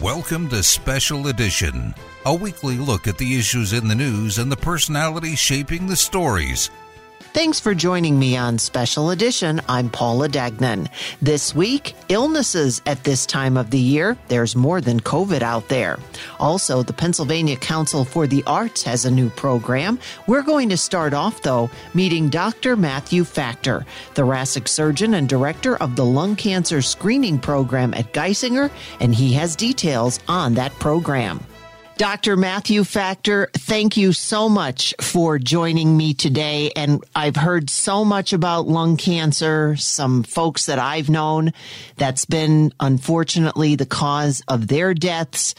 Welcome to Special Edition, a weekly look at the issues in the news and the personalities shaping the stories. Thanks for joining me on Special Edition. I'm Paula Degnan. This week, illnesses at this time of the year. There's more than COVID out there. Also, the Pennsylvania Council for the Arts has a new program. We're going to start off, though, meeting Dr. Matthew Facktor, thoracic surgeon and director of the lung cancer screening program at Geisinger, and he has details on that program. Dr. Matthew Facktor, thank you so much for joining me today. And I've heard so much about lung cancer, some folks that I've known that's been unfortunately the cause of their deaths.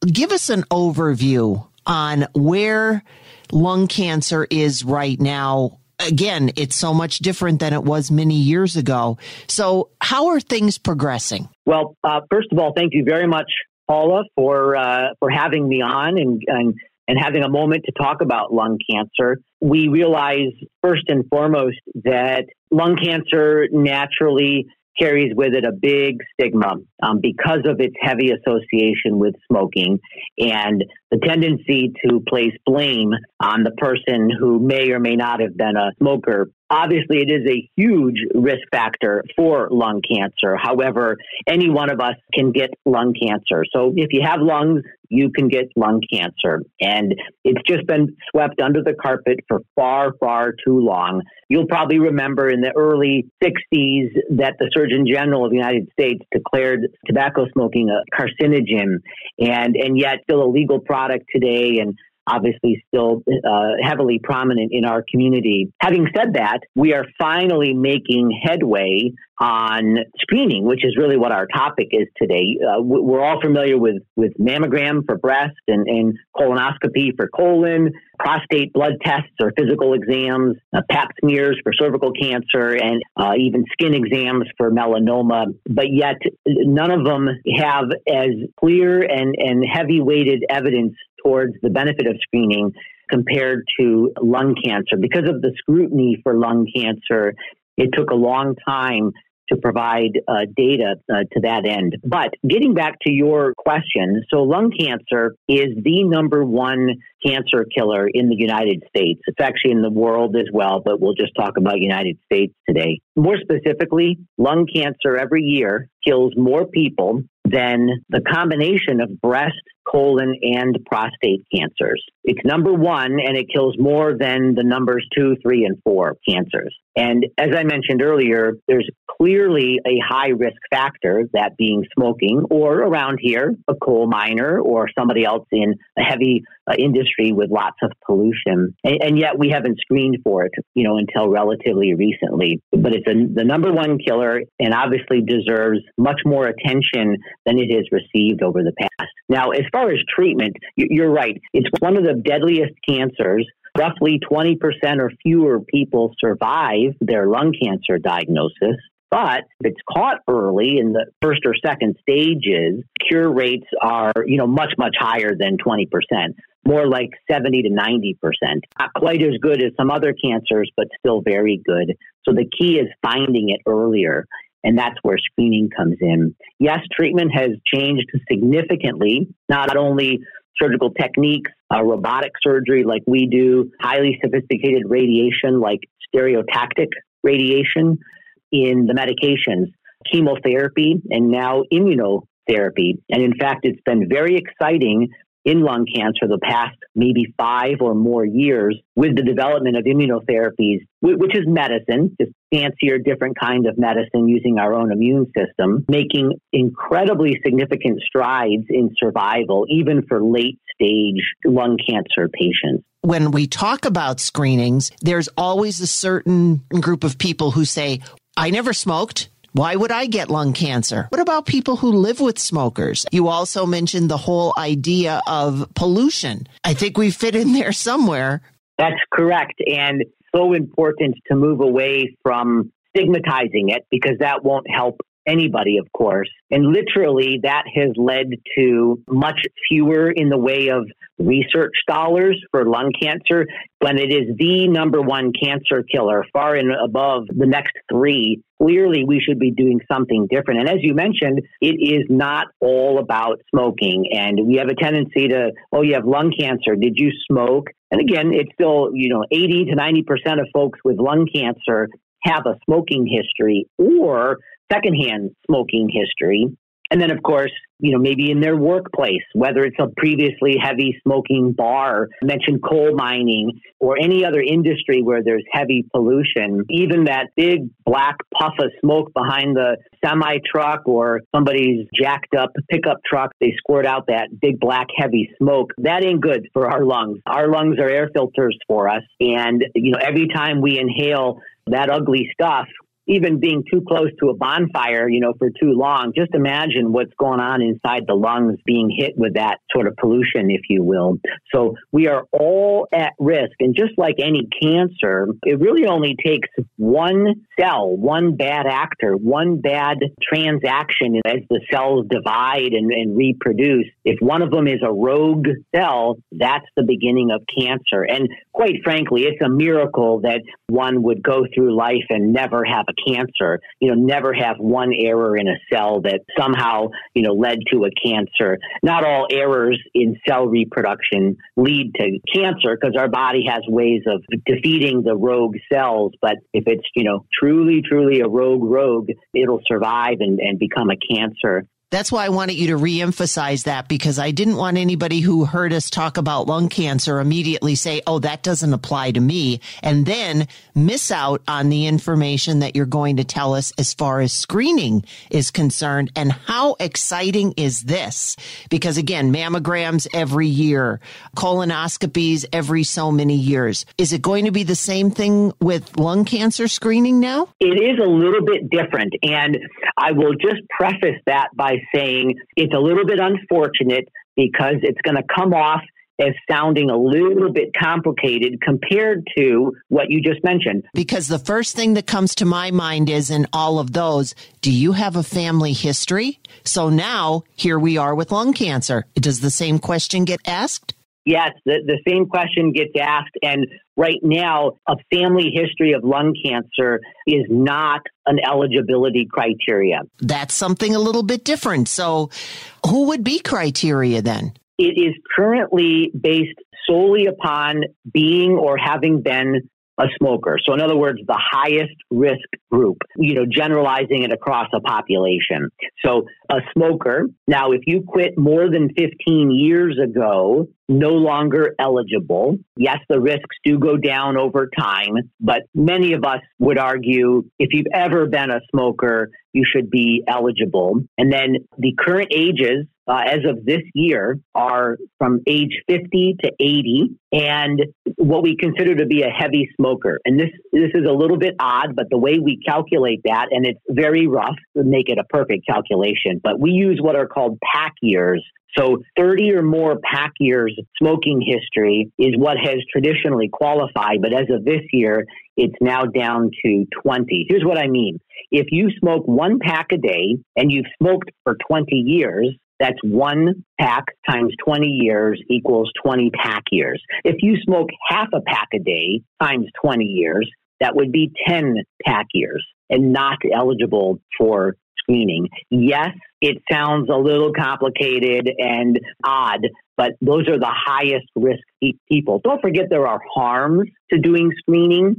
Give us an overview on where lung cancer is right now. Again, it's so much different than it was many years ago. So, how are things progressing? Well, uh, first of all, thank you very much Paula, for uh, for having me on and, and and having a moment to talk about lung cancer. We realize first and foremost that lung cancer naturally carries with it a big stigma um, because of its heavy association with smoking and the tendency to place blame on the person who may or may not have been a smoker Obviously, it is a huge risk factor for lung cancer. However, any one of us can get lung cancer. So if you have lungs, you can get lung cancer. And it's just been swept under the carpet for far, far too long. You'll probably remember in the early 60s that the Surgeon General of the United States declared tobacco smoking a carcinogen, and, and yet still a legal product today. And obviously still uh, heavily prominent in our community. Having said that, we are finally making headway on screening, which is really what our topic is today. Uh, we're all familiar with, with mammogram for breast and, and colonoscopy for colon, prostate blood tests or physical exams, uh, pap smears for cervical cancer, and uh, even skin exams for melanoma. But yet, none of them have as clear and, and heavy weighted evidence towards the benefit of screening compared to lung cancer. Because of the scrutiny for lung cancer, it took a long time to provide uh, data uh, to that end. But getting back to your question, so lung cancer is the number one cancer killer in the United States. It's actually in the world as well, but we'll just talk about United States today. More specifically, lung cancer every year kills more people than the combination of breast, colon, and prostate cancers. It's number one, and it kills more than the numbers two, three, and four cancers. And as I mentioned earlier, there's clearly a high risk factor, that being smoking, or around here, a coal miner or somebody else in a heavy uh, industry with lots of pollution. And, and, yet we haven't screened for it, you know, until relatively recently. But it's a, the number one killer and obviously deserves much more attention than it has received over the past. Now, as far as treatment, you're right. It's one of the deadliest cancers. Roughly 20% or fewer people survive their lung cancer diagnosis. But if it's caught early in the first or second stages, cure rates are, you know, much, much higher than 20%, more like 70 to 90%. Not quite as good as some other cancers, but still very good. So the key is finding it earlier. And that's where screening comes in. Yes, treatment has changed significantly, not only surgical techniques, uh, robotic surgery like we do, highly sophisticated radiation like stereotactic radiation in the medications, chemotherapy, and now immunotherapy. And in fact, it's been very exciting in lung cancer the past maybe five or more years with the development of immunotherapies, which is medicine, just fancier, different kind of medicine using our own immune system, making incredibly significant strides in survival, even for late stage lung cancer patients. When we talk about screenings, there's always a certain group of people who say, I never smoked. Why would I get lung cancer? What about people who live with smokers? You also mentioned the whole idea of pollution. I think we fit in there somewhere. That's correct. And so important to move away from stigmatizing it because that won't help anybody, of course. And literally, that has led to much fewer in the way of research dollars for lung cancer when it is the number one cancer killer, far and above the next three. Clearly, we should be doing something different. And as you mentioned, it is not all about smoking. And we have a tendency to, oh, you have lung cancer. Did you smoke? And again, it's still, you know, 80 to 90% of folks with lung cancer have a smoking history or secondhand smoking history. And then, of course, you know, maybe in their workplace, whether it's a previously heavy smoking bar, mentioned coal mining, or any other industry where there's heavy pollution, even that big black puff of smoke behind the semi truck or somebody's jacked up pickup truck, they squirt out that big black heavy smoke. That ain't good for our lungs. Our lungs are air filters for us. And, you know, every time we inhale that ugly stuff, even being too close to a bonfire, you know, for too long, just imagine what's going on inside the lungs being hit with that sort of pollution, if you will. So we are all at risk. And just like any cancer, it really only takes one cell, one bad actor, one bad transaction as the cells divide and, and reproduce. If one of them is a rogue cell, that's the beginning of cancer. And quite frankly, it's a miracle that one would go through life and never have a cancer, you know, never have one error in a cell that somehow, you know, led to a cancer. Not all errors in cell reproduction lead to cancer because our body has ways of defeating the rogue cells. But if it's, you know, truly, truly a rogue rogue, it'll survive and, and become a cancer. That's why I wanted you to reemphasize that because I didn't want anybody who heard us talk about lung cancer immediately say, oh, that doesn't apply to me, and then miss out on the information that you're going to tell us as far as screening is concerned. And how exciting is this? Because again, mammograms every year, colonoscopies every so many years. Is it going to be the same thing with lung cancer screening now? It is a little bit different. And I will just preface that by saying it's a little bit unfortunate because it's going to come off as sounding a little bit complicated compared to what you just mentioned. Because the first thing that comes to my mind is in all of those, do you have a family history? So now here we are with lung cancer. Does the same question get asked? Yes, the, the same question gets asked. And right now, a family history of lung cancer is not an eligibility criteria. That's something a little bit different. So, who would be criteria then? It is currently based solely upon being or having been a smoker. So in other words, the highest risk group, you know, generalizing it across a population. So a smoker, now if you quit more than 15 years ago, no longer eligible. Yes, the risks do go down over time, but many of us would argue if you've ever been a smoker, you should be eligible. And then the current ages uh, as of this year are from age 50 to 80 and what we consider to be a heavy smoker. And this, this is a little bit odd, but the way we calculate that, and it's very rough to make it a perfect calculation, but we use what are called pack years so 30 or more pack years smoking history is what has traditionally qualified, but as of this year, it's now down to 20. Here's what I mean. If you smoke one pack a day and you've smoked for 20 years, that's one pack times 20 years equals 20 pack years. If you smoke half a pack a day times 20 years, that would be 10 pack years and not eligible for screening. Yes, it sounds a little complicated and odd, but those are the highest risk people. Don't forget there are harms to doing screening.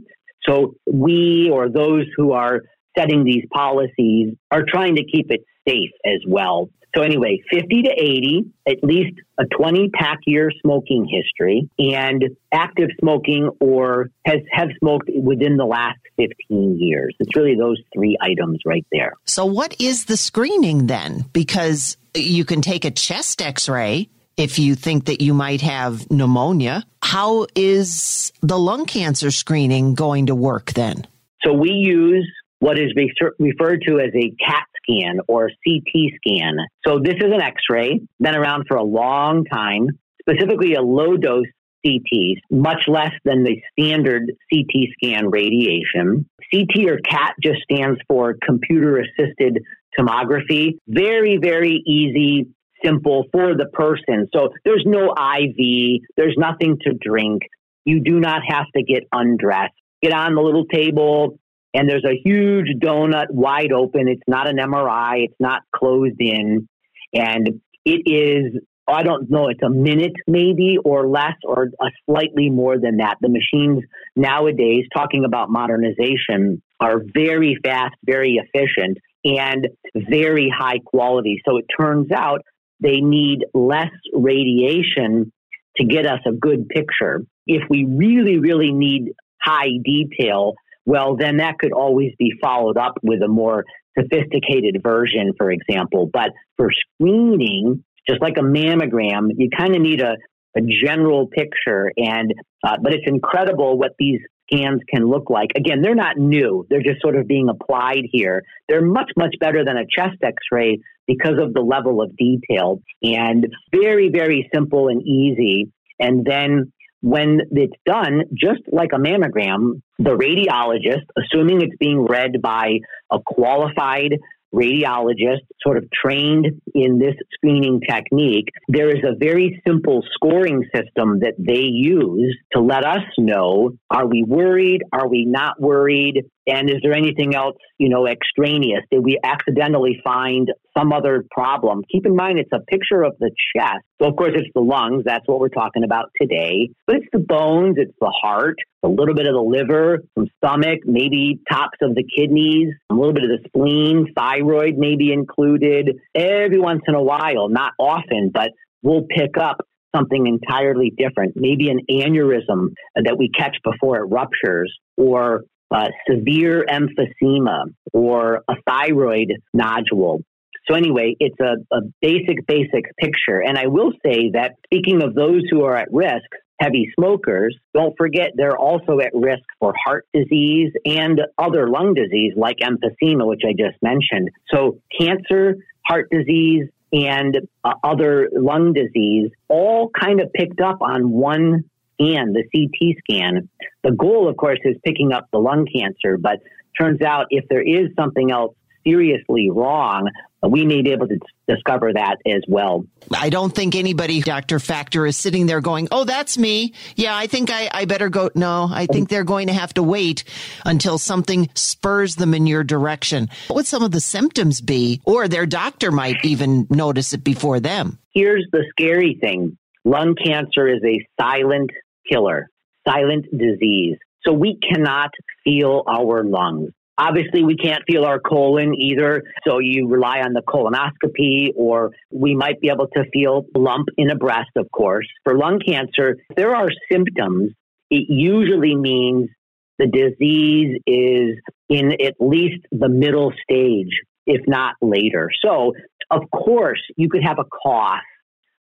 So we or those who are setting these policies are trying to keep it safe as well. So anyway, 50 to 80, at least a 20 pack year smoking history and active smoking or has have smoked within the last 15 years. It's really those three items right there. So what is the screening then? Because you can take a chest x-ray if you think that you might have pneumonia. How is the lung cancer screening going to work then? So we use what is referred to as a CAT scan or CT scan. So this is an X-ray, been around for a long time, specifically a low dose CT, much less than the standard CT scan radiation. CT or CAT just stands for computer assisted tomography. Very, very easy, simple for the person. So there's no IV, there's nothing to drink. You do not have to get undressed. Get on the little table, and there's a huge donut wide open. It's not an MRI, it's not closed in. And it is, I don't know, it's a minute maybe or less or a slightly more than that. The machines nowadays, talking about modernization, are very fast, very efficient, and very high quality. So it turns out they need less radiation to get us a good picture. If we really, really need high detail, well, then that could always be followed up with a more sophisticated version, for example. But for screening, just like a mammogram, you kind of need a, a general picture. And uh, but it's incredible what these scans can look like. Again, they're not new; they're just sort of being applied here. They're much much better than a chest X-ray because of the level of detail and very very simple and easy. And then when it's done, just like a mammogram, the radiologist, assuming it's being read by a qualified radiologist, sort of trained in this screening technique, there is a very simple scoring system that they use to let us know are we worried? Are we not worried? And is there anything else, you know, extraneous? Did we accidentally find some other problem? Keep in mind, it's a picture of the chest. So, of course, it's the lungs. That's what we're talking about today. But it's the bones, it's the heart, a little bit of the liver, some stomach, maybe tops of the kidneys, a little bit of the spleen, thyroid may be included. Every once in a while, not often, but we'll pick up something entirely different, maybe an aneurysm that we catch before it ruptures, or uh, severe emphysema or a thyroid nodule. So anyway, it's a, a basic, basic picture. And I will say that speaking of those who are at risk, heavy smokers, don't forget they're also at risk for heart disease and other lung disease like emphysema, which I just mentioned. So cancer, heart disease, and uh, other lung disease all kind of picked up on one and the CT scan. The goal, of course, is picking up the lung cancer, but turns out if there is something else seriously wrong, we may be able to discover that as well. I don't think anybody, Dr. Facktor, is sitting there going, Oh, that's me. Yeah, I think I, I better go. No, I think they're going to have to wait until something spurs them in your direction. What would some of the symptoms be? Or their doctor might even notice it before them. Here's the scary thing lung cancer is a silent killer, silent disease. So we cannot feel our lungs. Obviously, we can't feel our colon either. So you rely on the colonoscopy, or we might be able to feel lump in a breast, of course. For lung cancer, there are symptoms. It usually means the disease is in at least the middle stage, if not later. So, of course, you could have a cough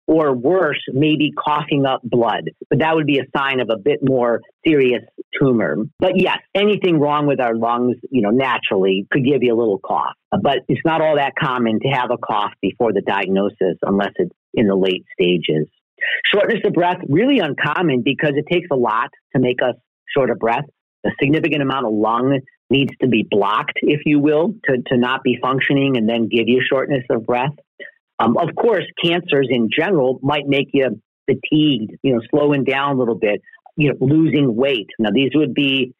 or worse, maybe coughing up blood. But that would be a sign of a bit more serious tumor. But yes, anything wrong with our lungs, you know, naturally could give you a little cough. But it's not all that common to have a cough before the diagnosis unless it's in the late stages. Shortness of breath, really uncommon because it takes a lot to make us short of breath. A significant amount of lung needs to be blocked, if you will, to, to not be functioning and then give you shortness of breath. Um, of course, cancers in general might make you fatigued, you know, slowing down a little bit, you know, losing weight. Now, these would be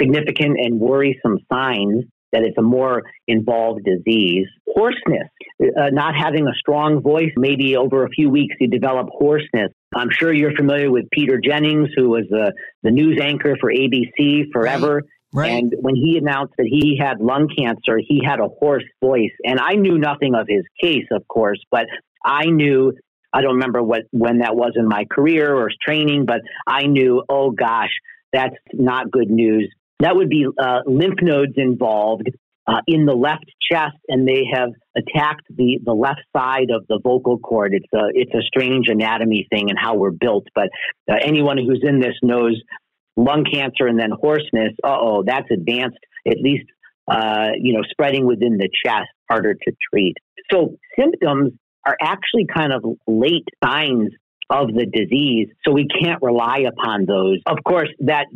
significant and worrisome signs. that it's a more involved disease. Hoarseness, uh, not having a strong voice, maybe over a few weeks you develop hoarseness. I'm sure you're familiar with Peter Jennings, who was the, the news anchor for ABC forever. Right. And when he announced that he had lung cancer, he had a hoarse voice. And I knew nothing of his case, of course, but I knew I don't remember what when that was in my career or training, but I knew, oh gosh, that's not good news. That would be uh, lymph nodes involved uh, in the left chest, and they have attacked the, the left side of the vocal cord. It's a it's a strange anatomy thing and how we're built. But uh, anyone who's in this knows lung cancer and then hoarseness. Uh oh, that's advanced. At least uh, you know spreading within the chest, harder to treat. So symptoms are actually kind of late signs of the disease, so we can't rely upon those. Of course, that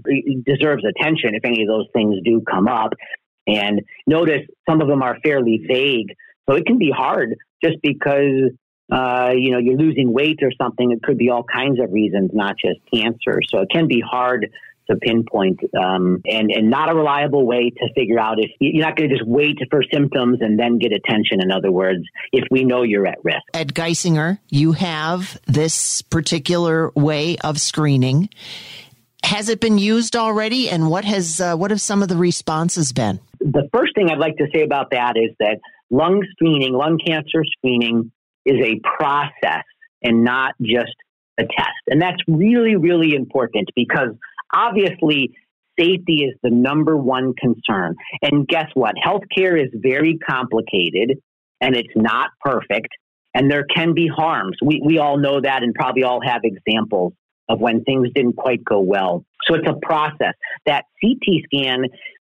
deserves attention if any of those things do come up. And notice some of them are fairly vague, so it can be hard just because uh, you know you're losing weight or something. It could be all kinds of reasons, not just cancer. So it can be hard to pinpoint um, and, and not a reliable way to figure out if you're not going to just wait for symptoms and then get attention. In other words, if we know you're at risk. At Geisinger, you have this particular way of screening. Has it been used already, and what has uh, what have some of the responses been? The first thing I'd like to say about that is that lung screening, lung cancer screening, is a process and not just a test, and that's really really important because obviously safety is the number one concern. And guess what? Healthcare is very complicated and it's not perfect and there can be harms. We, we all know that and probably all have examples of when things didn't quite go well. So it's a process. That CT scan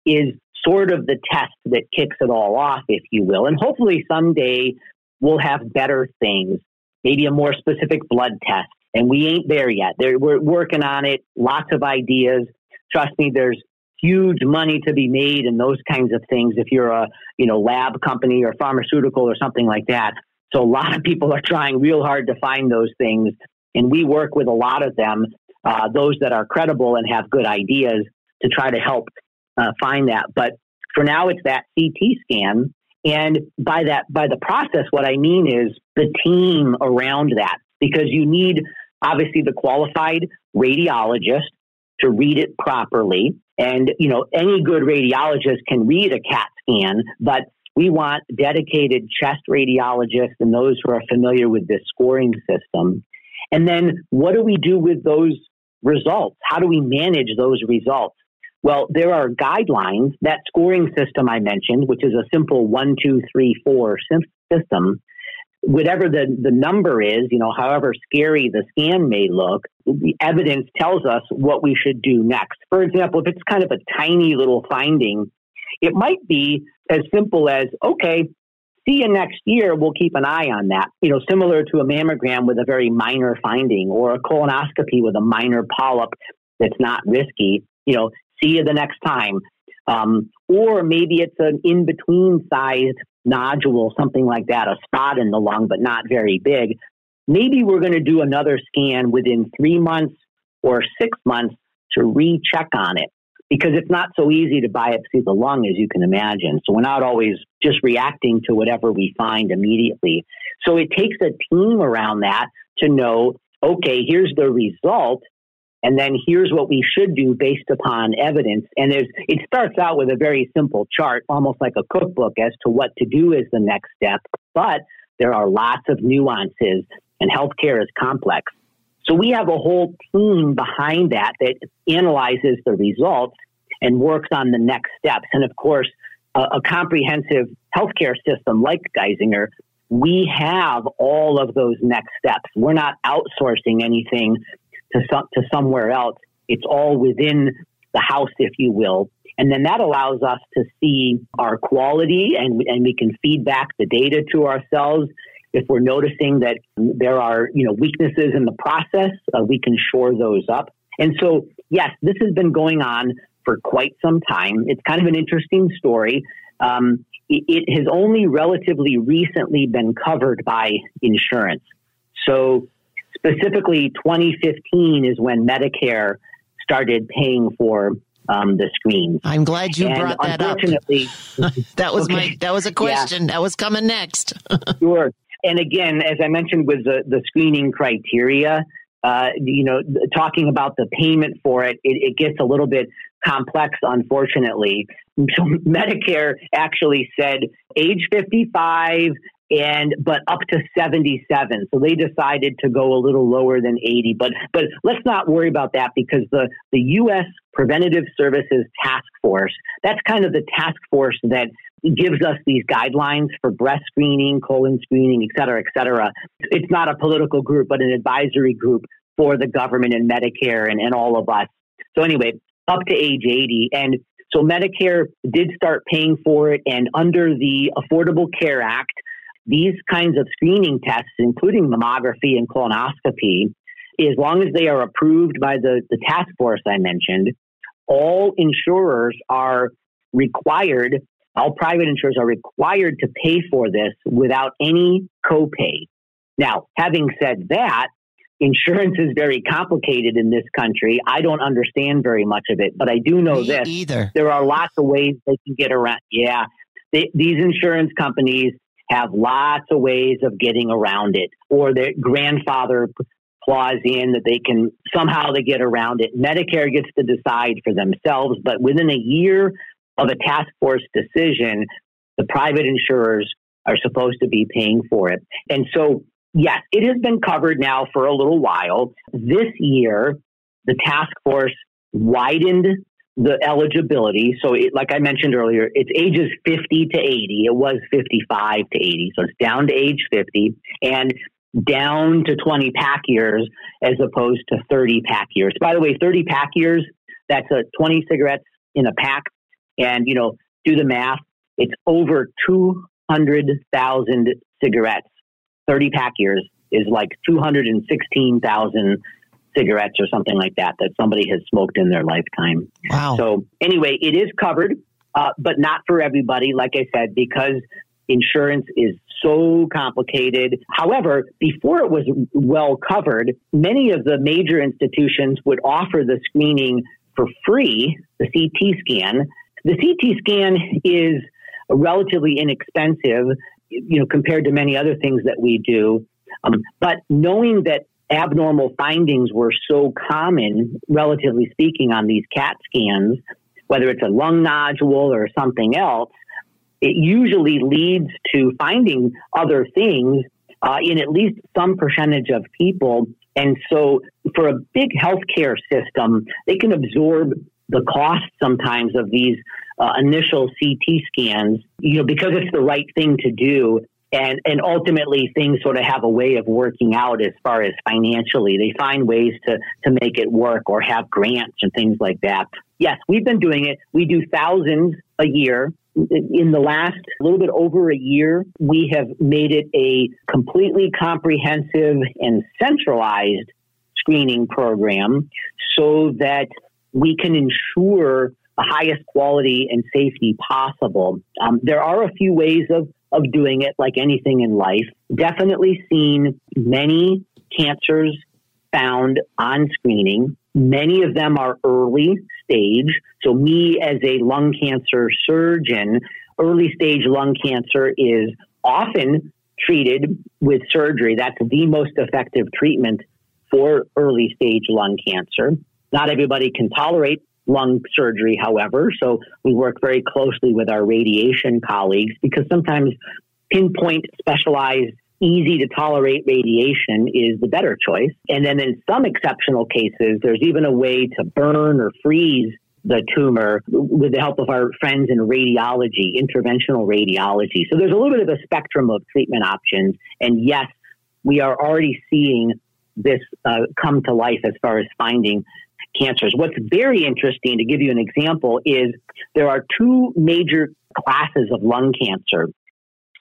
is sort of the test that kicks it all off, if you will. And hopefully someday we'll have better things, maybe a more specific blood test and we ain't there yet. They're, we're working on it. Lots of ideas. Trust me, there's huge money to be made in those kinds of things. If you're a you know lab company or pharmaceutical or something like that, so a lot of people are trying real hard to find those things, and we work with a lot of them, uh, those that are credible and have good ideas to try to help uh, find that. But for now, it's that CT scan. And by that, by the process, what I mean is the team around that, because you need obviously the qualified radiologist to read it properly. And, you know, any good radiologist can read a CAT scan, but we want dedicated chest radiologists and those who are familiar with this scoring system. And then what do we do with those results? How do we manage those results? Well, there are guidelines. That scoring system I mentioned, which is a simple one, two, three, four system, whatever the, the number is, you know, however scary the scan may look, the evidence tells us what we should do next. For example, if it's kind of a tiny little finding, it might be as simple as, okay, see you next year. We'll keep an eye on that. You know, similar to a mammogram with a very minor finding or a colonoscopy with a minor polyp that's not risky. You know, see you the next time. Um, or maybe it's an in between sized nodule, something like that, a spot in the lung, but not very big. Maybe we're going to do another scan within three months or six months to recheck on it because it's not so easy to biopsy the lung as you can imagine. So we're not always just reacting to whatever we find immediately. So it takes a team around that to know, okay, here's the result. And then here's what we should do based upon evidence. And there's, it starts out with a very simple chart, almost like a cookbook as to what to do as the next step. But there are lots of nuances and healthcare is complex. So we have a whole team behind that that analyzes the results and works on the next steps. And of course, a, a comprehensive healthcare system like Geisinger, we have all of those next steps. We're not outsourcing anything to some, to somewhere else. It's all within the house, if you will. And then that allows us to see our quality and, and we can feed back the data to ourselves. If we're noticing that there are, you know, weaknesses in the process, uh, we can shore those up. And so, yes, this has been going on for quite some time. It's kind of an interesting story. Um, it, it has only relatively recently been covered by insurance. So Specifically, 2015 is when Medicare started paying for um, the screens. I'm glad you and brought that up. Unfortunately, that was okay. my that was a question yeah. that was coming next. sure. And again, as I mentioned with the, the screening criteria, uh, you know, talking about the payment for it, it, it gets a little bit complex, unfortunately. So Medicare actually said age 55 and but up to 77 so they decided to go a little lower than 80 but but let's not worry about that because the the US Preventative Services Task Force that's kind of the task force that gives us these guidelines for breast screening colon screening et cetera et cetera. It's not a political group but an advisory group for the government and Medicare and, and all of us. So anyway up to age 80 and so Medicare did start paying for it and under the Affordable Care Act these kinds of screening tests, including mammography and colonoscopy, as long as they are approved by the, the task force I mentioned, all insurers are required, all private insurers are required to pay for this without any copay. Now, having said that, insurance is very complicated in this country. I don't understand very much of it, but I do know Me this. Either. There are lots of ways they can get around. Yeah. They, these insurance companies have lots of ways of getting around it, or their grandfather clause in that they can somehow they get around it. Medicare gets to decide for themselves, but within a year of a task force decision, the private insurers are supposed to be paying for it. And so, yes, it has been covered now for a little while. This year, the task force widened the eligibility. So, it, like I mentioned earlier, it's ages 50 to 80. It was 55 to 80. So it's down to age 50 and down to 20 pack years as opposed to 30 pack years. By the way, 30 pack years, that's a 20 cigarettes in a pack. And, you know, do the math. It's over 200,000 cigarettes. 30 pack years is like 216,000 cigarettes or something like that that somebody has smoked in their lifetime. Wow. So anyway, it is covered, uh, but not for everybody. Like I said, because insurance is so complicated. However, before it was well covered, many of the major institutions would offer the screening for free, the CT scan. The CT scan is relatively inexpensive, you know, compared to many other things that we do. Um, but knowing that abnormal findings were so common, relatively speaking, on these CAT scans, whether it's a lung nodule or something else, it usually leads to finding other things uh, in at least some percentage of people. And so, for a big healthcare system, they can absorb the cost sometimes of these uh, initial CT scans, you know, because it's the right thing to do and and ultimately things sort of have a way of working out as far as financially. They find ways to to make it work or have grants and things like that. Yes we've been doing it. We do thousands a year. In the last little bit over a year we have made it a completely comprehensive and centralized screening program so that we can ensure the highest quality and safety possible. Um, there are a few ways of of doing it like anything in life. Definitely seen many cancers found on screening. Many of them are early stage. So, me as a lung cancer surgeon, early stage lung cancer is often treated with surgery. That's the most effective treatment for early stage lung cancer. Not everybody can tolerate lung surgery, however. So we work very closely with our radiation colleagues because sometimes pinpoint specialized easy to tolerate radiation is the better choice. And then in some exceptional cases, there's even a way to burn or freeze the tumor with the help of our friends in radiology, interventional radiology. So there's a little bit of a spectrum of treatment options. And yes, we are already seeing this uh, come to life as far as finding cancers. What's very interesting, to give you an example, is there are two major classes of lung cancer.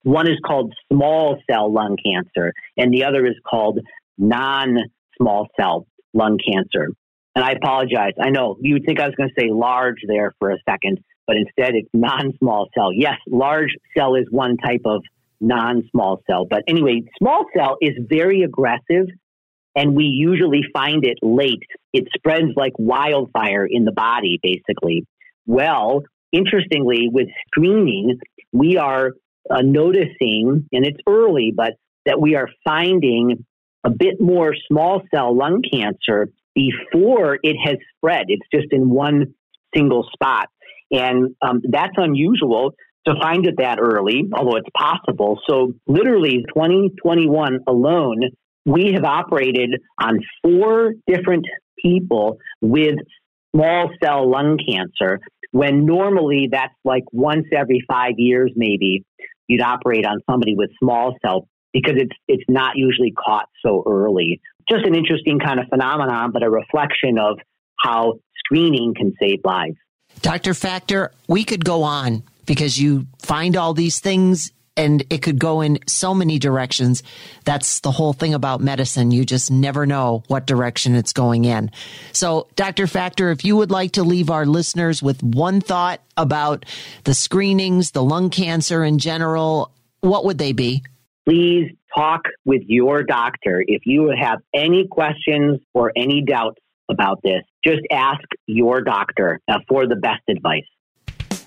One is called small cell lung cancer, and the other is called non small cell lung cancer. And I apologize. I know you would think I was going to say large there for a second, but instead it's non small cell. Yes, large cell is one type of non small cell. But anyway, small cell is very aggressive and we usually find it late. It spreads like wildfire in the body, basically. Well, interestingly, with screening, we are uh, noticing, and it's early, but that we are finding a bit more small cell lung cancer before it has spread. It's just in one single spot. And um, that's unusual to find it that early, although it's possible. So, literally, 2021 alone, we have operated on four different people with small cell lung cancer, when normally that's like once every five years, maybe you'd operate on somebody with small cell because it's it's not usually caught so early. Just an interesting kind of phenomenon, but a reflection of how screening can save lives. Dr. Facktor, we could go on because you find all these things and it could go in so many directions. That's the whole thing about medicine. You just never know what direction it's going in. So, Dr. Facktor, if you would like to leave our listeners with one thought about the screenings, the lung cancer in general, what would they be? Please talk with your doctor. If you have any questions or any doubts about this, just ask your doctor uh, for the best advice.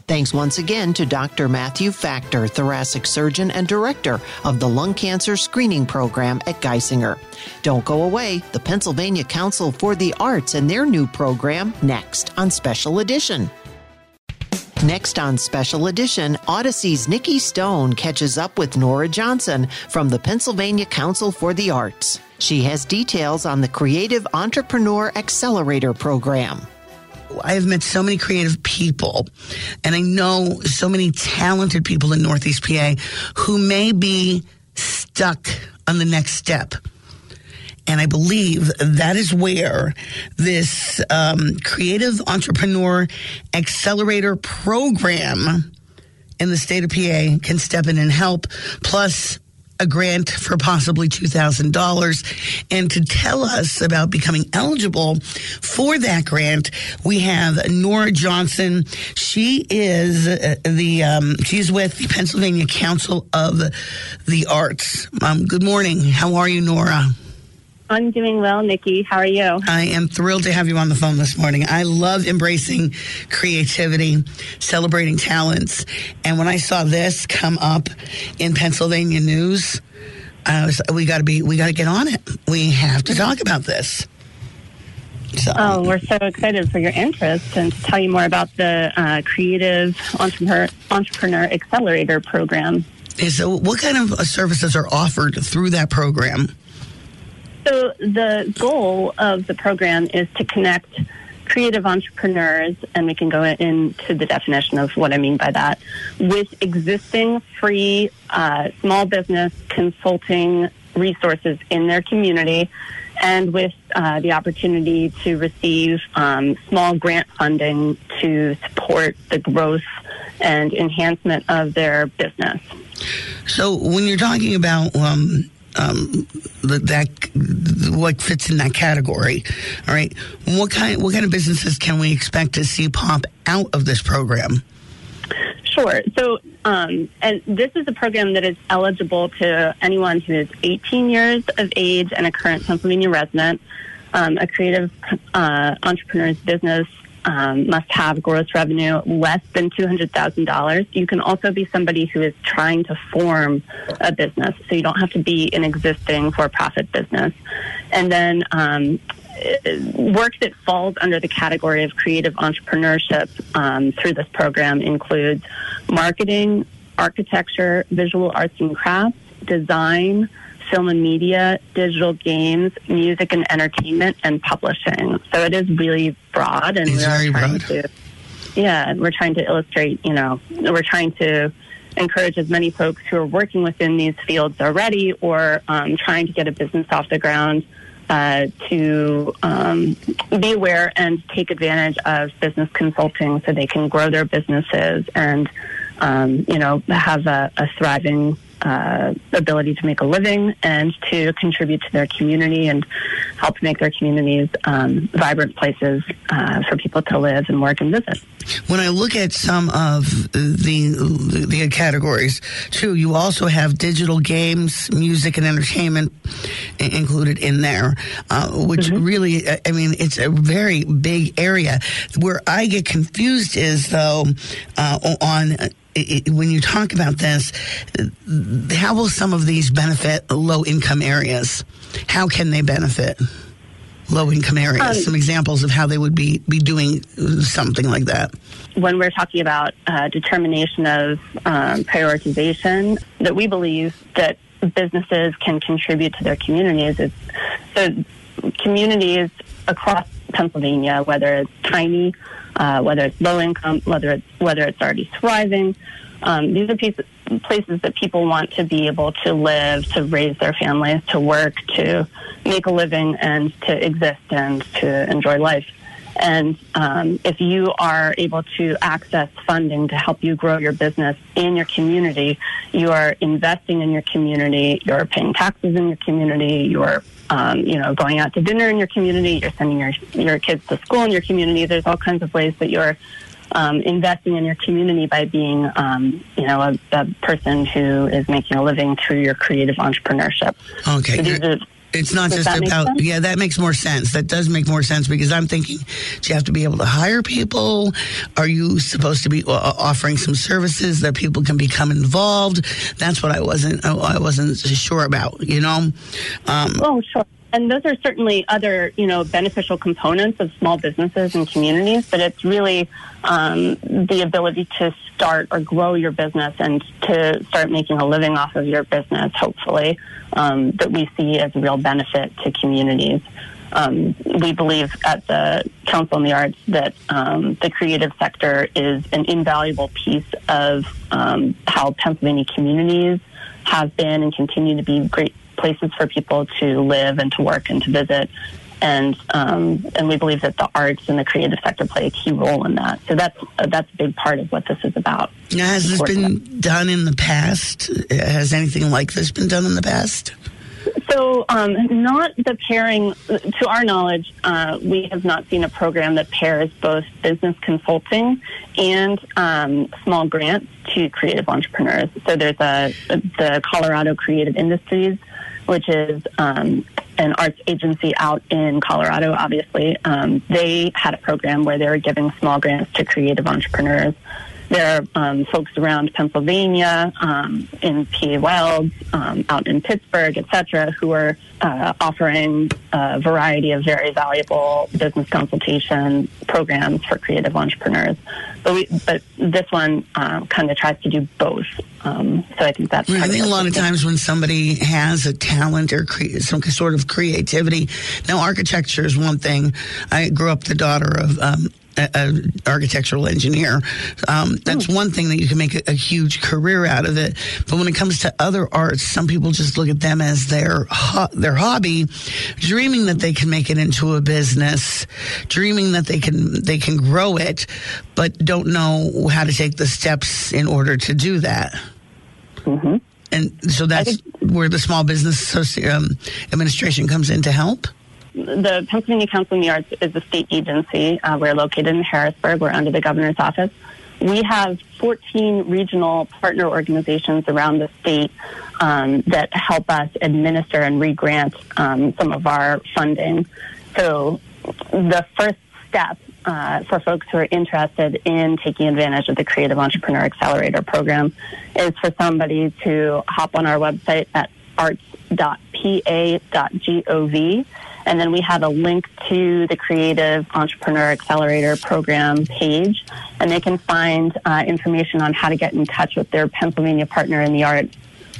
Thanks once again to Dr. Matthew Facktor, thoracic surgeon and director of the lung cancer screening program at Geisinger. Don't go away. The Pennsylvania Council for the Arts and their new program next on Special Edition. Next on Special Edition, Audacy's Nikki Stone catches up with Nora Johnson from the Pennsylvania Council for the Arts. She has details on the Creative Entrepreneur Accelerator program. I have met so many creative people and I know so many talented people in Northeast PA who may be stuck on the next step. And I believe that is where this um, creative entrepreneur accelerator program in the state of PA can step in and help. Plus, a grant for possibly $2,000. And to tell us about becoming eligible for that grant, we have Nora Johnson. She is uh, the, um, she's with the Pennsylvania Council of the Arts. Um, good morning. How are you, Nora? I'm doing well, Nikki. How are you? I am thrilled to have you on the phone this morning. I love embracing creativity, celebrating talents. And when I saw this come up in Pennsylvania news, I was we got to be we got to get on it. We have to talk about this. So. Oh, we're so excited for your interest and to tell you more about the uh, Creative Entrepreneur, Entrepreneur Accelerator program. So, what kind of services are offered through that program? So the goal of the program is to connect creative entrepreneurs, and we can go into the definition of what I mean by that, with existing free uh, small business consulting resources in their community and with uh, the opportunity to receive um, small grant funding to support the growth and enhancement of their business. So, when you're talking about um, um, that what fits in that category. All right, what kind what kind of businesses can we expect to see pop out of this program? Sure. So, um, and this is a program that is eligible to anyone who is 18 years of age and a current Pennsylvania resident, um, a creative uh, entrepreneur's business um, must have gross revenue less than $200,000. You can also be somebody who is trying to form a business, so you don't have to be an existing for profit business. And then um, work that falls under the category of creative entrepreneurship um, through this program includes marketing, architecture, visual arts and crafts, design, film and media, digital games, music and entertainment, and publishing. So it is really broad, and it's we're trying broad. to, yeah, we're trying to illustrate. You know, we're trying to encourage as many folks who are working within these fields already, or um, trying to get a business off the ground. Uh, to um, be aware and take advantage of business consulting so they can grow their businesses and um, you know have a, a thriving uh, ability to make a living and to contribute to their community and help make their communities um, vibrant places uh, for people to live and work and visit. When I look at some of the the categories, too, you also have digital games, music, and entertainment included in there, uh, which mm-hmm. really, I mean, it's a very big area. Where I get confused is though uh, on it, when you talk about this, how will some of these benefit low income areas? How can they benefit low income areas? Um, some examples of how they would be, be doing something like that. When we're talking about uh, determination of um, prioritization, that we believe that businesses can contribute to their communities is so communities across Pennsylvania, whether it's tiny uh, whether it's low income, whether it's whether it's already thriving. Um, these are pieces, places that people want to be able to live, to raise their families, to work, to make a living, and to exist and to enjoy life. And um, if you are able to access funding to help you grow your business in your community, you are investing in your community, you're paying taxes in your community, you're um, you know, going out to dinner in your community, you're sending your your kids to school in your community. There's all kinds of ways that you're um, investing in your community by being, um, you know, a, a, person who is making a living through your creative entrepreneurship. Okay. So these are it's not Does just about yeah that makes more sense. That does make more sense because i'm thinking do you have to be able to hire people? Are you supposed to be uh, offering some services that people can become involved? That's what i wasn't i wasn't sure about you know? Um, oh sure and those are certainly other, you know, beneficial components of small businesses and communities. But it's really um, the ability to start or grow your business and to start making a living off of your business. Hopefully, um, that we see as a real benefit to communities. Um, we believe at the Council on the Arts that um, the creative sector is an invaluable piece of um, how Pennsylvania communities have been and continue to be great places for people to live and to work and to visit. And um, and we believe that the arts and the creative sector play a key role in that. So that's uh, that's a big part of what this is about. Now, has this been done in the past? Has anything like this been done in the past? So, um, not the pairing, to our knowledge, uh, we have not seen a program that pairs both business consulting and um, small grants to creative entrepreneurs. So, there's a, the Colorado Creative Industries, which is um, an arts agency out in Colorado, obviously. Um, they had a program where they were giving small grants to creative entrepreneurs. There are um, folks around Pennsylvania, um, in PA Wilds, um, out in Pittsburgh, et cetera, who are uh, offering a variety of very valuable business consultation programs for creative entrepreneurs. But, we, but this one uh, kind of tries to do both. Um, so I think that's. I think a lot of times when somebody has a talent or cre- some sort of creativity. Now, architecture is one thing. I grew up the daughter of um, an architectural engineer. Um, that's mm. one thing that you can make a, a, huge career out of it. But when it comes to other arts, some people just look at them as their ho- their hobby, dreaming that they can make it into a business, dreaming that they can they can grow it, but don't know how to take the steps in order to do that. Mm-hmm. And so that's where the Small Business um, Administration comes in to help the Pennsylvania Council on the Arts is a state agency. Uh, we're located in Harrisburg. We're under the governor's office. We have 14 regional partner organizations around the state um, that help us administer and re-grant um, some of our funding. So the first step uh, for folks who are interested in taking advantage of the Creative Entrepreneur Accelerator program is for somebody to hop on our website at arts.pa.gov and then we have a link to the Creative Entrepreneur Accelerator Program page, and they can find uh, information on how to get in touch with their Pennsylvania partner in the art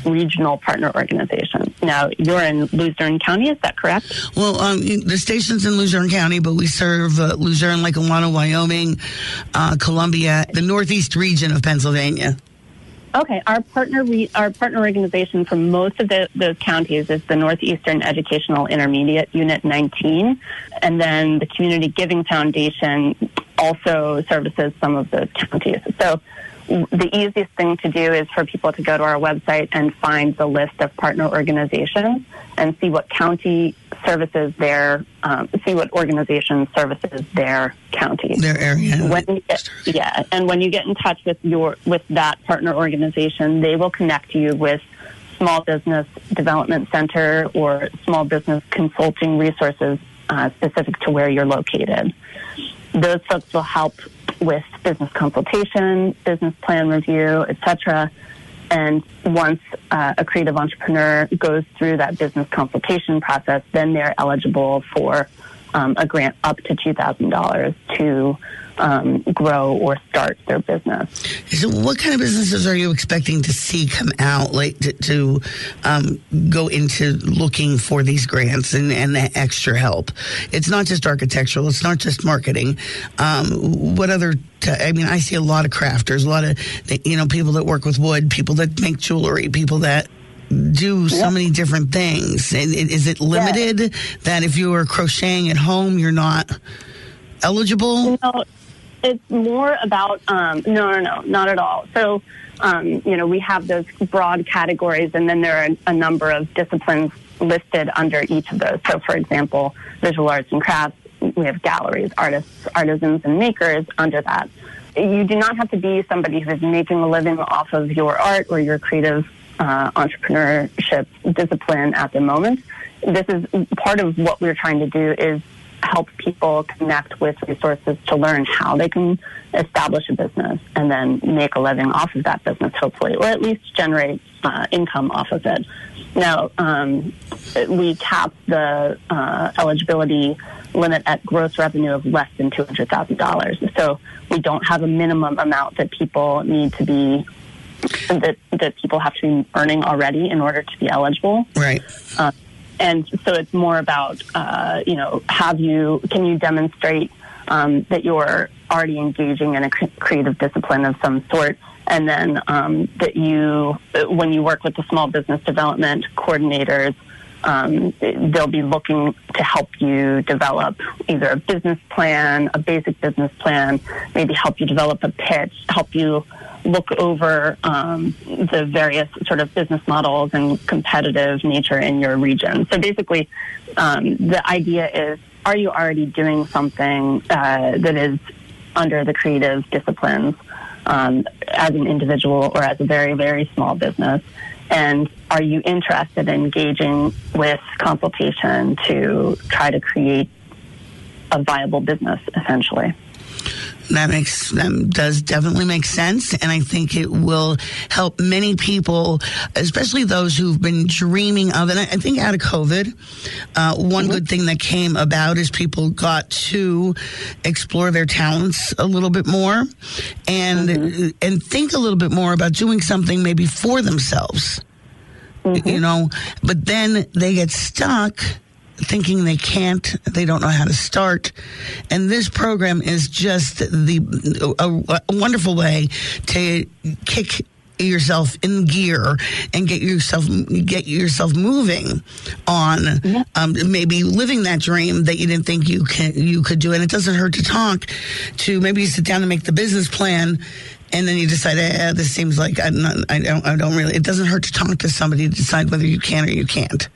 regional partner organization. Now, you're in Luzerne County, is that correct? Well, um, the station's in Luzerne County, but we serve uh, Luzerne, Lackawanna, Wyoming, uh, Columbia, the northeast region of Pennsylvania. Okay, our partner re- our partner organization for most of the, those counties is the Northeastern Educational Intermediate Unit 19, and then the Community Giving Foundation also services some of those counties. So the easiest thing to do is for people to go to our website and find the list of partner organizations and see what county services their um, see what organization services their county. Their area. When get, yeah and when you get in touch with your with that partner organization they will connect you with small business development center or small business consulting resources uh, specific to where you're located those folks will help with business consultation, business plan review, etc. And once uh, a creative entrepreneur goes through that business consultation process, then they're eligible for um, a grant up to $2,000 to um, grow or start their business. So, what kind of businesses are you expecting to see come out, like to, to um, go into looking for these grants and, and the extra help? It's not just architectural. It's not just marketing. Um, what other? I mean, I see a lot of crafters, a lot of you know people that work with wood, people that make jewelry, people that do so many different things. Is it limited yeah. that if you are crocheting at home, you're not eligible? No, it's more about um, no, no, no, not at all. So, um, you know, we have those broad categories, and then there are a number of disciplines listed under each of those. So, for example, visual arts and crafts, we have galleries, artists, artisans, and makers under that. You do not have to be somebody who is making a living off of your art or your creative uh, entrepreneurship discipline at the moment. This is part of what we're trying to do is help people connect with resources to learn how they can establish a business and then make a living off of that business, hopefully, or at least generate uh, income off of it. Now, um, we cap the uh, eligibility limit at gross revenue of less than $200,000. So we don't have a minimum amount that people need to be that that people have to be earning already in order to be eligible. Right. Uh, and so it's more about uh, you know have you can you demonstrate um, that you're already engaging in a creative discipline of some sort and then um, that you when you work with the small business development coordinators um, they'll be looking to help you develop either a business plan, a basic business plan, maybe help you develop a pitch, help you look over um, the various sort of business models and competitive nature in your region. So basically, um, the idea is are you already doing something uh, that is under the creative disciplines um, as an individual or as a very, very small business? And are you interested in engaging with consultation to try to create a viable business essentially? That makes that does definitely make sense, and I think it will help many people, especially those who've been dreaming of. And I, I think out of COVID, uh, one mm-hmm. good thing that came about is people got to explore their talents a little bit more, and mm-hmm. and think a little bit more about doing something maybe for themselves. Mm-hmm. You know, but then they get stuck thinking they can't, they don't know how to start. And this program is just the a, a wonderful way to kick yourself in gear and get yourself get yourself moving on yeah. um, maybe living that dream that you didn't think you can you could do and it doesn't hurt to talk to maybe you sit down and make the business plan and then you decide eh, this seems like I'm not, I don't I don't really it doesn't hurt to talk to somebody to decide whether you can or you can't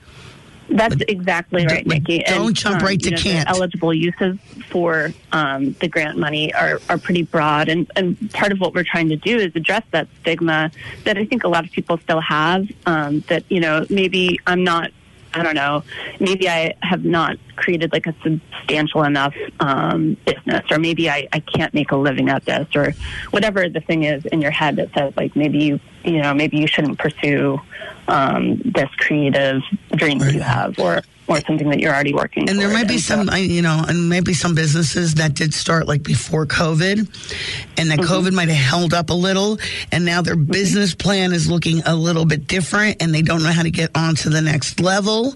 that's but exactly right, Nikki. Don't and, jump um, right to know, can't. eligible uses for um, the grant money are, are pretty broad, and, and part of what we're trying to do is address that stigma that I think a lot of people still have. Um, that you know, maybe I'm not I don't know, maybe I have not created like a substantial enough um, business, or maybe I, I can't make a living at this, or whatever the thing is in your head that says like maybe you you know maybe you shouldn't pursue um, this creative dream that you have, or or something that you're already working. On. And there might be some, so. you know, and maybe some businesses that did start like before COVID, and that mm-hmm. COVID might have held up a little, and now their mm-hmm. business plan is looking a little bit different, and they don't know how to get on to the next level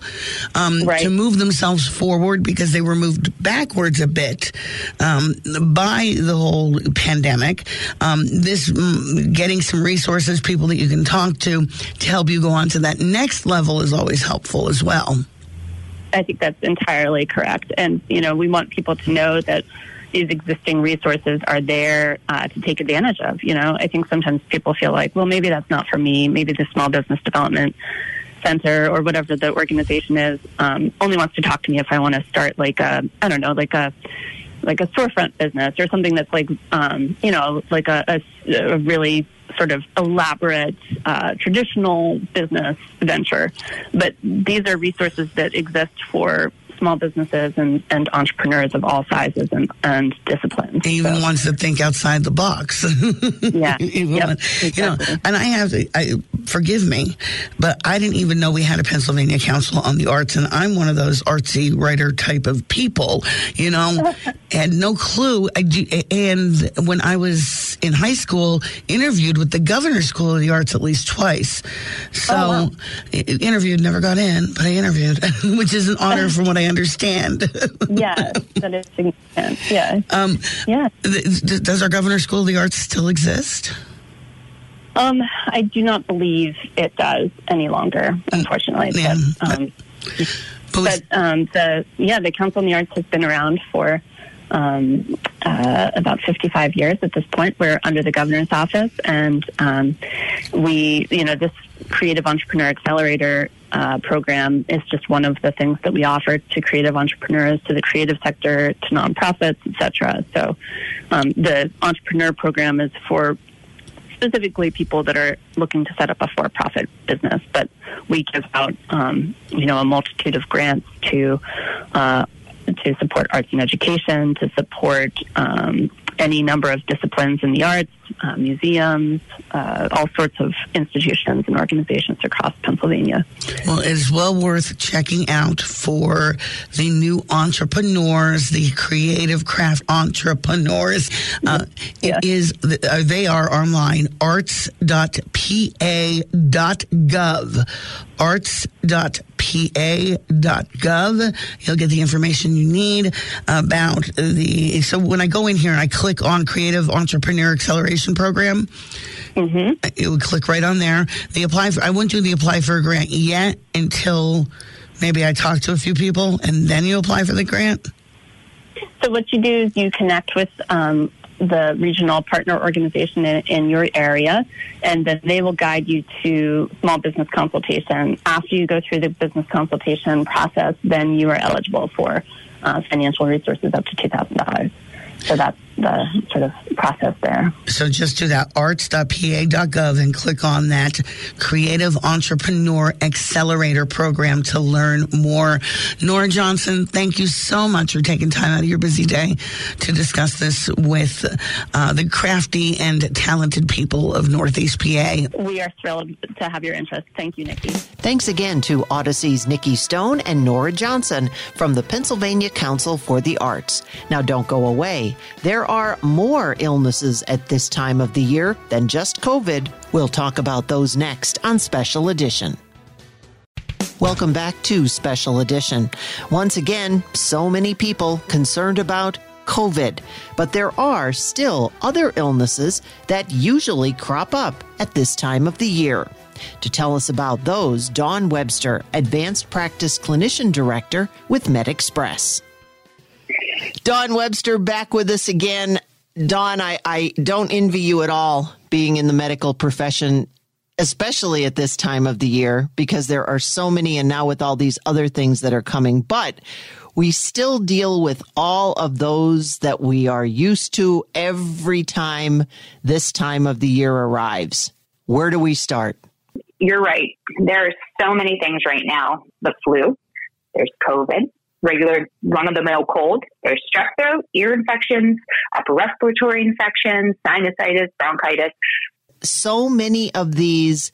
um, right. to move themselves forward because they were moved backwards a bit um, by the whole pandemic. Um, this mm, getting some resources, people that you can talk to to help you go on to that next level is always helpful as well. I think that's entirely correct. And, you know, we want people to know that, these existing resources are there uh, to take advantage of. You know, I think sometimes people feel like, well, maybe that's not for me. Maybe the small business development center or whatever the organization is um, only wants to talk to me if I want to start like a I don't know like a like a storefront business or something that's like um, you know like a, a, a really sort of elaborate uh, traditional business venture. But these are resources that exist for small businesses and, and entrepreneurs of all sizes and, and disciplines. Even so. ones that think outside the box. yeah. yep, exactly. You know, and I have to, I, forgive me, but I didn't even know we had a Pennsylvania Council on the Arts, and I'm one of those artsy writer type of people, you know, and no clue. I do, and when I was in high school, interviewed with the Governor's School of the Arts at least twice. Oh, so, oh, wow. interviewed, never got in, but I interviewed, which is an honor from what I understand. yes, that is significant. Yeah. Um, yeah. Th- does our Governor's School of the Arts still exist? Um, I do not believe it does any longer, unfortunately. Yeah. But, um, but um, the yeah, the Council on the Arts has been around for um, uh, about 55 years at this point. We're under the governor's office, and um, we, you know, this creative entrepreneur accelerator uh, program is just one of the things that we offer to creative entrepreneurs, to the creative sector, to nonprofits, etc. So, um, the entrepreneur program is for specifically people that are looking to set up a for-profit business, but we give out, um, you know, a multitude of grants to uh, to support arts and education, to support um, any number of disciplines in the arts, uh, museums, uh, all sorts of institutions and organizations across Pennsylvania. Well, it's well worth checking out for the new entrepreneurs, the creative craft entrepreneurs. Uh, yeah. It is uh, they are online arts.pa.gov arts.pa.gov. You'll get the information you need about the. So when I go in here and I click on Creative Entrepreneur Acceleration Program, mm-hmm. it would click right on there. The apply for. I wouldn't do the apply for a grant yet until maybe I talk to a few people and then you apply for the grant. So what you do is you connect with um, the regional partner organization in, in, your area, and then they will guide you to small business consultation. After you go through the business consultation process, then you are eligible for uh, financial resources up to $2,000. So that's the sort of process there. So just do that arts.pa.gov and click on that Creative Entrepreneur Accelerator program to learn more. Nora Johnson, thank you so much for taking time out of your busy day to discuss this with uh, the crafty and talented people of Northeast PA. We are thrilled to have your interest. Thank you, Nikki. Thanks again to Audacy's Nikki Stone and Nora Johnson from the Pennsylvania Council for the Arts. Now don't go away. There are more illnesses at this time of the year than just COVID. We'll talk about those next on Special Edition. Welcome back to Special Edition. Once again, so many people concerned about COVID, but there are still other illnesses that usually crop up at this time of the year. To tell us about those, Dawn Webster, Advanced Practice Clinician Director with MedExpress. Dawn Webster back with us again. Dawn, I, I don't envy you at all being in the medical profession, especially at this time of the year, because there are so many, and now with all these other things that are coming. But we still deal with all of those that we are used to every time this time of the year arrives. Where do we start? You're right. There are so many things right now the flu, there's COVID, regular run of the mill cold. There's strep throat, ear infections, upper respiratory infections, sinusitis, bronchitis. So many of these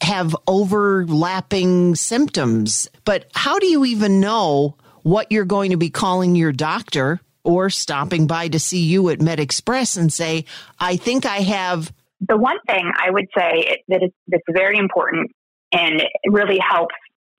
have overlapping symptoms, but how do you even know what you're going to be calling your doctor or stopping by to see you at MedExpress and say, I think I have. The one thing I would say that is that's very important and really helps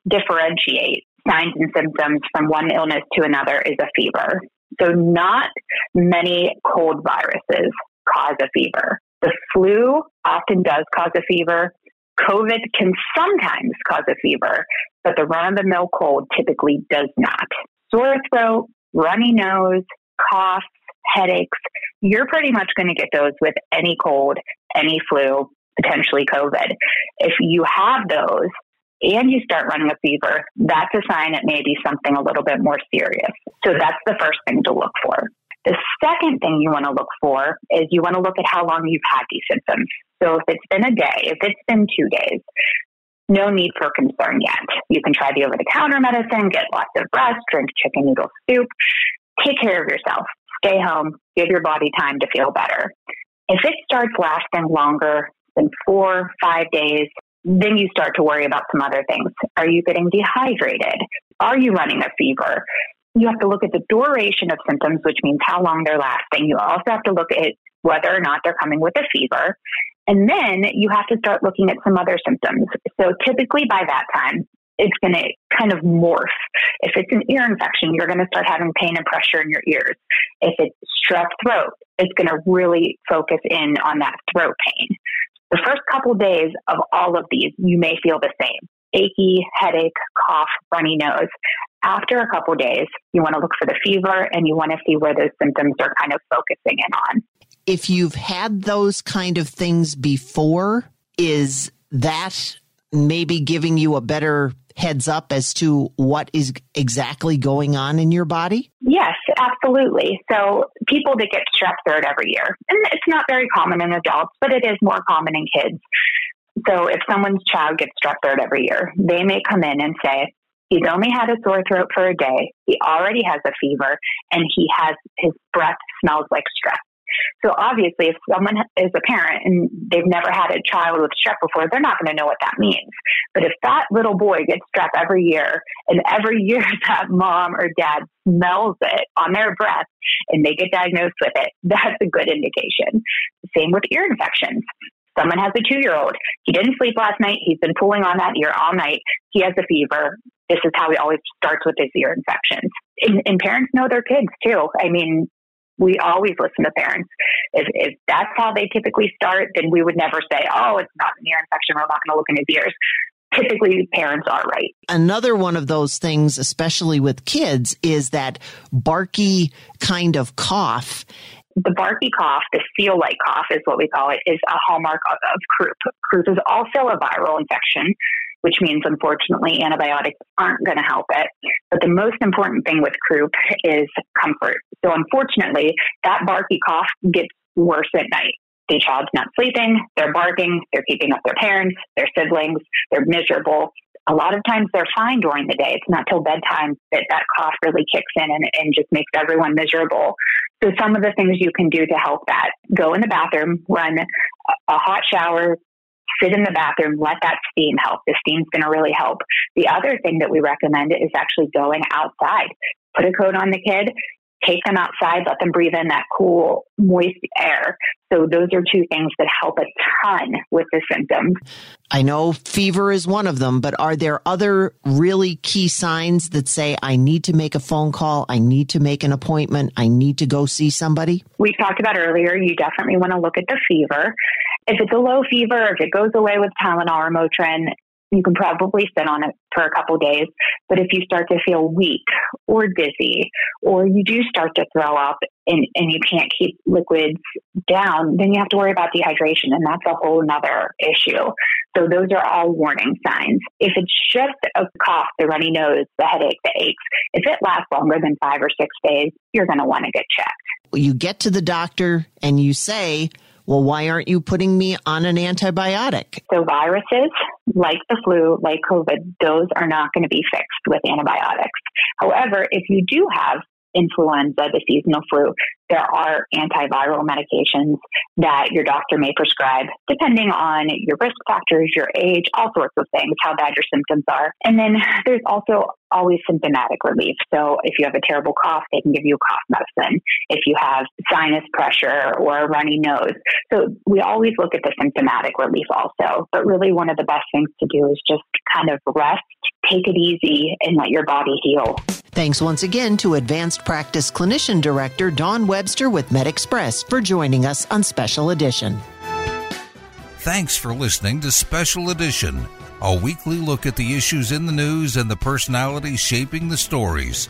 differentiate signs and symptoms from one illness to another is a fever. So, not many cold viruses cause a fever. The flu often does cause a fever. COVID can sometimes cause a fever, but the run of the mill cold typically does not. Sore throat, runny nose, coughs, headaches, you're pretty much going to get those with any cold, any flu, potentially COVID. If you have those and you start running a fever, that's a sign it may be something a little bit more serious. So that's the first thing to look for. The second thing you want to look for is you want to look at how long you've had these symptoms. So if it's been a day, if it's been two days, no need for concern yet. You can try the over the counter medicine, get lots of rest, drink chicken noodle soup, take care of yourself, stay home, give your body time to feel better. If it starts lasting longer than four, five days, then you start to worry about some other things. Are you getting dehydrated? Are you running a fever? You have to look at the duration of symptoms, which means how long they're lasting. You also have to look at whether or not they're coming with a fever. And then you have to start looking at some other symptoms. So typically by that time, it's going to kind of morph. If it's an ear infection, you're going to start having pain and pressure in your ears. If it's strep throat, it's going to really focus in on that throat pain. The first couple of days of all of these, you may feel the same achy, headache, cough, runny nose. After a couple of days, you want to look for the fever and you want to see where those symptoms are kind of focusing in on. If you've had those kind of things before, is that maybe giving you a better heads up as to what is exactly going on in your body? Yes, absolutely. So people that get strep throat every year, and it's not very common in adults, but it is more common in kids. So if someone's child gets strep throat every year, they may come in and say, He's only had a sore throat for a day. He already has a fever and he has his breath smells like strep. So obviously, if someone is a parent and they've never had a child with strep before, they're not going to know what that means. But if that little boy gets strep every year and every year that mom or dad smells it on their breath and they get diagnosed with it, that's a good indication. Same with ear infections. Someone has a two year old. He didn't sleep last night. He's been pulling on that ear all night. He has a fever. This is how he always starts with his ear infections. And, and parents know their kids too. I mean, we always listen to parents. If, if that's how they typically start, then we would never say, oh, it's not an ear infection. We're not going to look in his ears. Typically, parents are right. Another one of those things, especially with kids, is that barky kind of cough. The barky cough, the seal like cough is what we call it, is a hallmark of, of croup. Croup is also a viral infection which means unfortunately antibiotics aren't going to help it. But the most important thing with croup is comfort. So unfortunately, that barky cough gets worse at night. The child's not sleeping, they're barking, they're keeping up their parents, their siblings, they're miserable. A lot of times they're fine during the day. It's not till bedtime that that cough really kicks in and, and just makes everyone miserable. So some of the things you can do to help that, go in the bathroom, run a hot shower, sit in the bathroom, let that steam help. The steam's going to really help. The other thing that we recommend is actually going outside. Put a coat on the kid, take them outside, let them breathe in that cool, moist air. So those are two things that help a ton with the symptoms. I know fever is one of them, but are there other really key signs that say I need to make a phone call, I need to make an appointment, I need to go see somebody? We talked about earlier, you definitely want to look at the fever. If it's a low fever, if it goes away with Tylenol or Motrin, you can probably sit on it for a couple days. But if you start to feel weak or dizzy, or you do start to throw up and, and you can't keep liquids down, then you have to worry about dehydration. And that's a whole nother issue. So those are all warning signs. If it's just a cough, the runny nose, the headache, the aches, if it lasts longer than five or six days, you're going to want to get checked. You get to the doctor and you say, well, why aren't you putting me on an antibiotic? So, viruses like the flu, like COVID, those are not going to be fixed with antibiotics. However, if you do have influenza, the seasonal flu, there are antiviral medications that your doctor may prescribe depending on your risk factors, your age, all sorts of things, how bad your symptoms are. And then there's also always symptomatic relief. So if you have a terrible cough, they can give you a cough medicine. If you have sinus pressure or a runny nose. So we always look at the symptomatic relief also. But really one of the best things to do is just kind of rest, take it easy, and let your body heal. Thanks once again to Advanced Practice Clinician Director Dawn Webster with MedExpress for joining us on Special Edition. Thanks for listening to Special Edition, a weekly look at the issues in the news and the personalities shaping the stories.